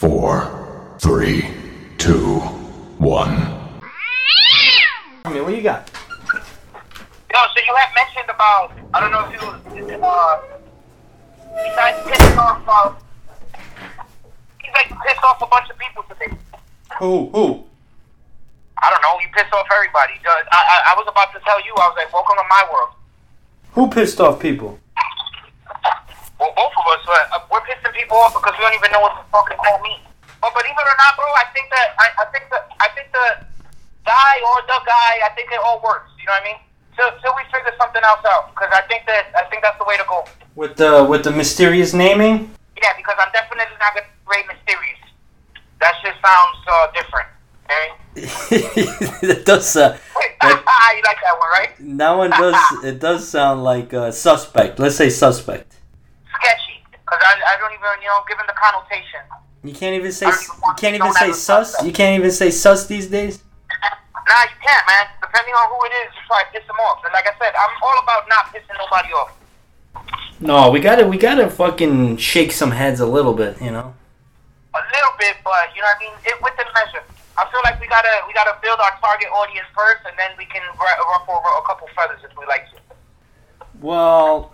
four, three, two, one. I mean, what you got? Yo, so you had mentioned about, I don't know if you, uh, besides pissing off, uh, he's like pissed off a bunch of people today. Who? Who? I don't know, you pissed off everybody. I, I, I was about to tell you, I was like, welcome to my world. Who pissed off people? Well, both of us, uh, we're pissing people off because we don't even know what the fuck is that mean. But believe it or not, bro, I think that, I, I think that, I think the guy or the guy, I think it all works. You know what I mean? Till, till we figure something else out, because I think that, I think that's the way to go. With the with the mysterious naming? Yeah, because I'm definitely not gonna rate mysterious. That shit sounds uh, different. Okay? that does. Uh, that, you like that one, right? that one does. It does sound like uh, suspect. Let's say suspect. Sketchy, because I, I don't even you know given the connotation. You can't even say. I don't even You can't even say sus. You can't even say sus these days. Nah, you can't, man. Depending on who it is, you try to piss them off. And like I said, I'm all about not pissing nobody off. No, we gotta we gotta fucking shake some heads a little bit, you know. A little bit, but you know what I mean. It within measure. I feel like we gotta we gotta build our target audience first, and then we can ru- ruffle over a couple feathers if we like to. Well,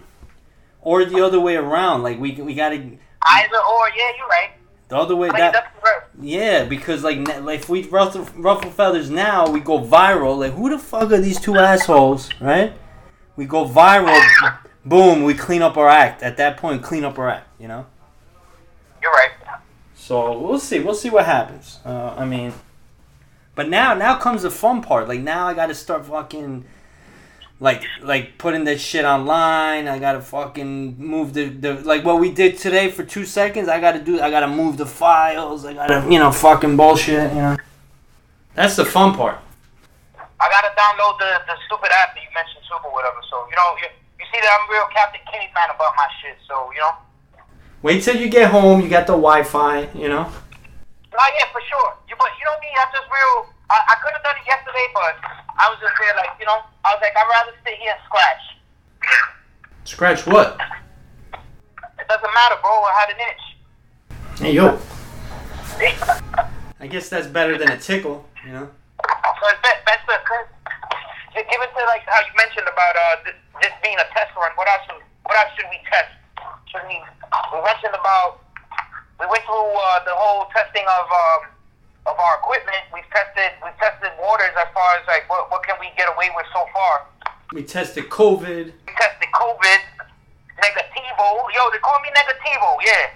or the other way around. Like we we gotta Either or, yeah, you're right. the other way that. Yeah, because like, like if we ruffle, ruffle feathers now, we go viral. Like who the fuck are these two assholes, right? We go viral. boom, we clean up our act. At that point, clean up our act. You know. You're right. So we'll see. We'll see what happens. Uh, I mean, but now now comes the fun part. Like now I got to start fucking. Like like putting this shit online. I gotta fucking move the, the like what we did today for two seconds. I gotta do. I gotta move the files. I gotta you know fucking bullshit. You know. That's the fun part. I gotta download the, the stupid app that you mentioned, Super, whatever. So you know, you, you see that I'm real Captain Kenny fan about my shit. So you know, Wait till you get home. You got the Wi-Fi. You know. not yet for sure. You but you know me, I'm just real. I, I could have done it yesterday, but I was just there like you know, I was like I'd rather sit here and scratch. Scratch what? It doesn't matter, bro. I had an itch. Hey yo. I guess that's better than a tickle. You know. So it's best, best to cause given to like how you mentioned about uh this, this being a test run. What else? should- What else should we test? Should we? We mentioned about we went through uh, the whole testing of um, of our equipment. We've tested we've tested waters as far as like what what can we get away with so far. We tested COVID. We tested COVID, negativo. Yo, they call me negativo. Yeah,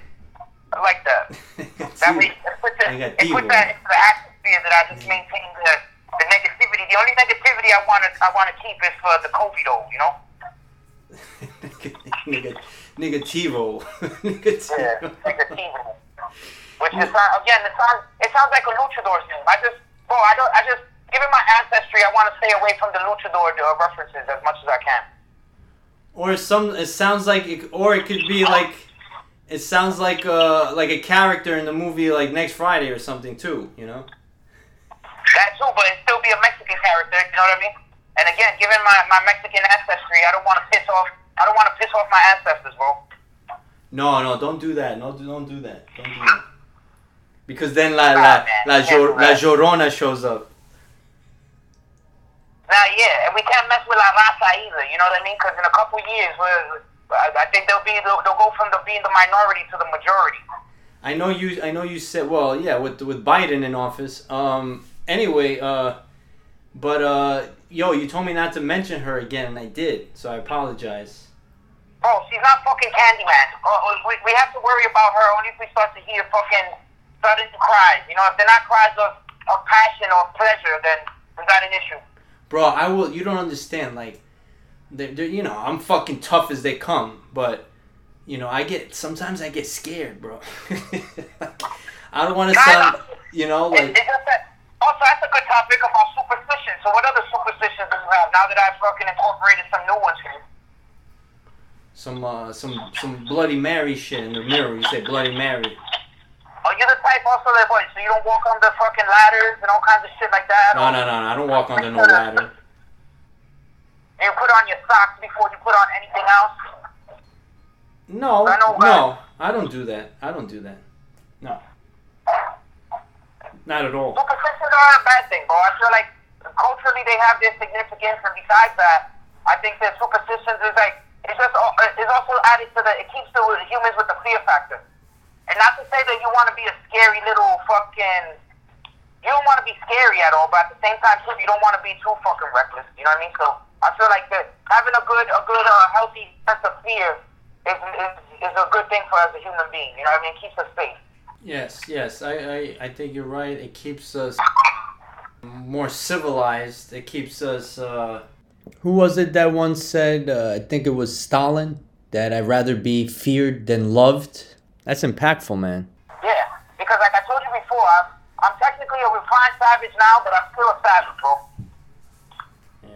I like that. That way, it puts, it, puts that into the atmosphere that I just maintain the, the negativity. The only negativity I want to I want to keep is for the COVID, you know. Negativo. negativo. Yeah, negativo. Which is uh, again, it sounds it sounds like a luchador's name. I just, bro, I don't, I just, given my ancestry, I want to stay away from the luchador references as much as I can. Or some. It sounds like. It, or it could be like. It sounds like uh like a character in the movie like Next Friday or something too. You know. That too, but it still be a Mexican character. You know what I mean? And again, given my, my Mexican ancestry, I don't want to piss off. I don't want to piss off my ancestors, bro. No, no, don't do that. No, don't do that. Don't do that. Because then La La La, Jor- La Llorona shows up. Nah, yeah, and we can't mess with La Raza either. You know what I mean? Because in a couple years, we're, I, I think they'll be they'll, they'll go from the being the minority to the majority. I know you. I know you said. Well, yeah, with with Biden in office. Um. Anyway, uh, but uh, yo, you told me not to mention her again, and I did. So I apologize. Bro, she's not fucking Candyman. Uh, we, we have to worry about her only if we start to hear fucking sudden cries. You know, if they're not cries of, of passion or pleasure, then we got an issue. Bro, I will. You don't understand. Like, they're, they're, you know, I'm fucking tough as they come, but you know, I get sometimes I get scared, bro. I don't want to sound, you know, like it's just that. Also, that's a good topic about superstitions. So, what other superstitions do you have now that I've fucking incorporated some new ones here? some uh, some some Bloody Mary shit in the mirror. You say Bloody Mary. Are you the type what? So you don't walk on the fucking ladders and all kinds of shit like that? No, no, no, no. I don't walk under no ladder. You put on your socks before you put on anything else? No, I no, I don't do that. I don't do that. No. Not at all. superstitions aren't a bad thing, bro. I feel like culturally they have their significance, and besides that, I think that superstitions is like it's just it's also added to the it keeps the humans with the fear factor. And not to say that you want to be a scary little fucking. You don't want to be scary at all, but at the same time too, you don't want to be too fucking reckless. You know what I mean? So I feel like that having a good a good uh, healthy sense of fear is, is is a good thing for us as a human being. You know what I mean? It keeps us safe. Yes, yes, I, I, I think you're right. It keeps us more civilized. It keeps us. Uh... Who was it that once said? Uh, I think it was Stalin. That I'd rather be feared than loved. That's impactful, man. Yeah, because like I told you before, I'm, I'm technically a refined savage now, but I'm still a savage, bro.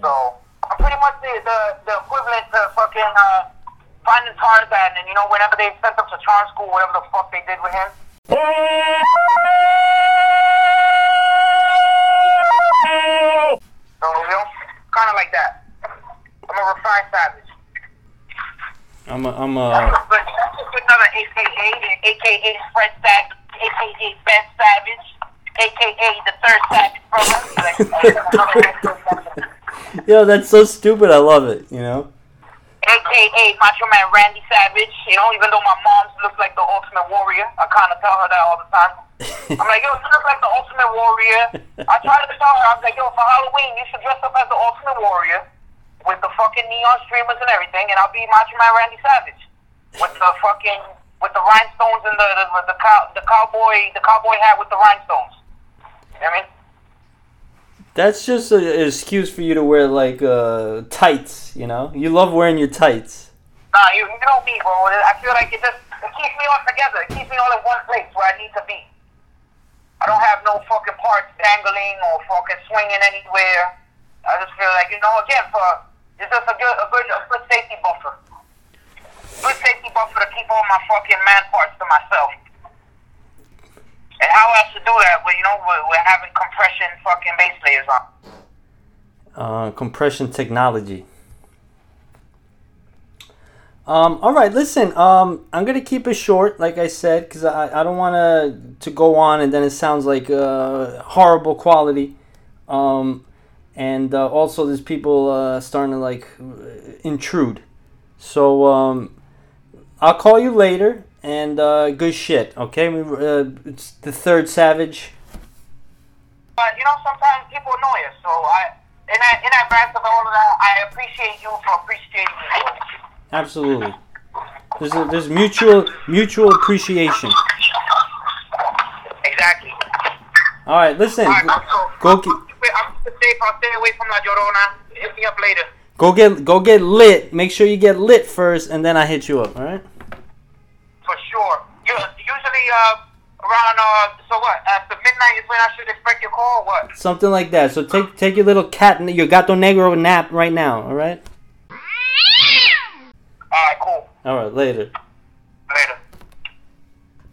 So I'm pretty much the the, the equivalent to fucking uh, finding Tarzan, and you know whenever they sent him to charm school, whatever the fuck they did with him. So you know, kind of like that. I'm a refined savage. I'm a, I'm a. a good, that's a good another AKA, AKA Fred Savage, AKA Ben Savage, AKA the third Savage brother. Yo, that's so stupid. I love it. You know. AKA Macho Man Randy Savage. You know, even though my mom looks like the Ultimate Warrior, I kind of tell her that all the time. I'm like, yo, you look like the Ultimate Warrior. I try to tell her, I was like, yo, for Halloween, you should dress up as the Ultimate Warrior with the fucking neon streamers and everything, and I'll be Macho Man Randy Savage with the fucking with the rhinestones and the the the, cow, the cowboy the cowboy hat with the rhinestones. You know what I mean? That's just a, an excuse for you to wear like uh, tights. You know, you love wearing your tights. Nah, you, you know me, bro. I feel like it just it keeps me all together. It keeps me all in one place where I need to be. I don't have no fucking parts dangling or fucking swinging anywhere. I just feel like you know, again, for it's just a good, a good, a good safety buffer. Good to keep all my fucking man parts to myself. And how else to do that? Well, you know, we're, we're having compression fucking base layers on. Uh, compression technology. Um, all right, listen. Um, I'm gonna keep it short, like I said, because I, I don't want to to go on and then it sounds like uh, horrible quality. Um, and uh, also there's people uh, starting to like intrude. So um, I'll call you later. And uh, good shit. Okay, we, uh, it's the third savage. But you know, sometimes people annoy us. So I, in that, in advance of all of that, I appreciate you for appreciating me. Absolutely. There's a, there's mutual mutual appreciation. Exactly. All right, listen. All right, man, so Go get I'm safe. I'll stay away from La Llorona. Hit me up later. go get go get lit. Make sure you get lit first, and then I hit you up. All right. For sure. You, usually, uh, around, uh, so what? After midnight is when I should expect your call. Or what? Something like that. So take take your little cat, your gato negro nap right now. All right. All right, cool. All right. Later.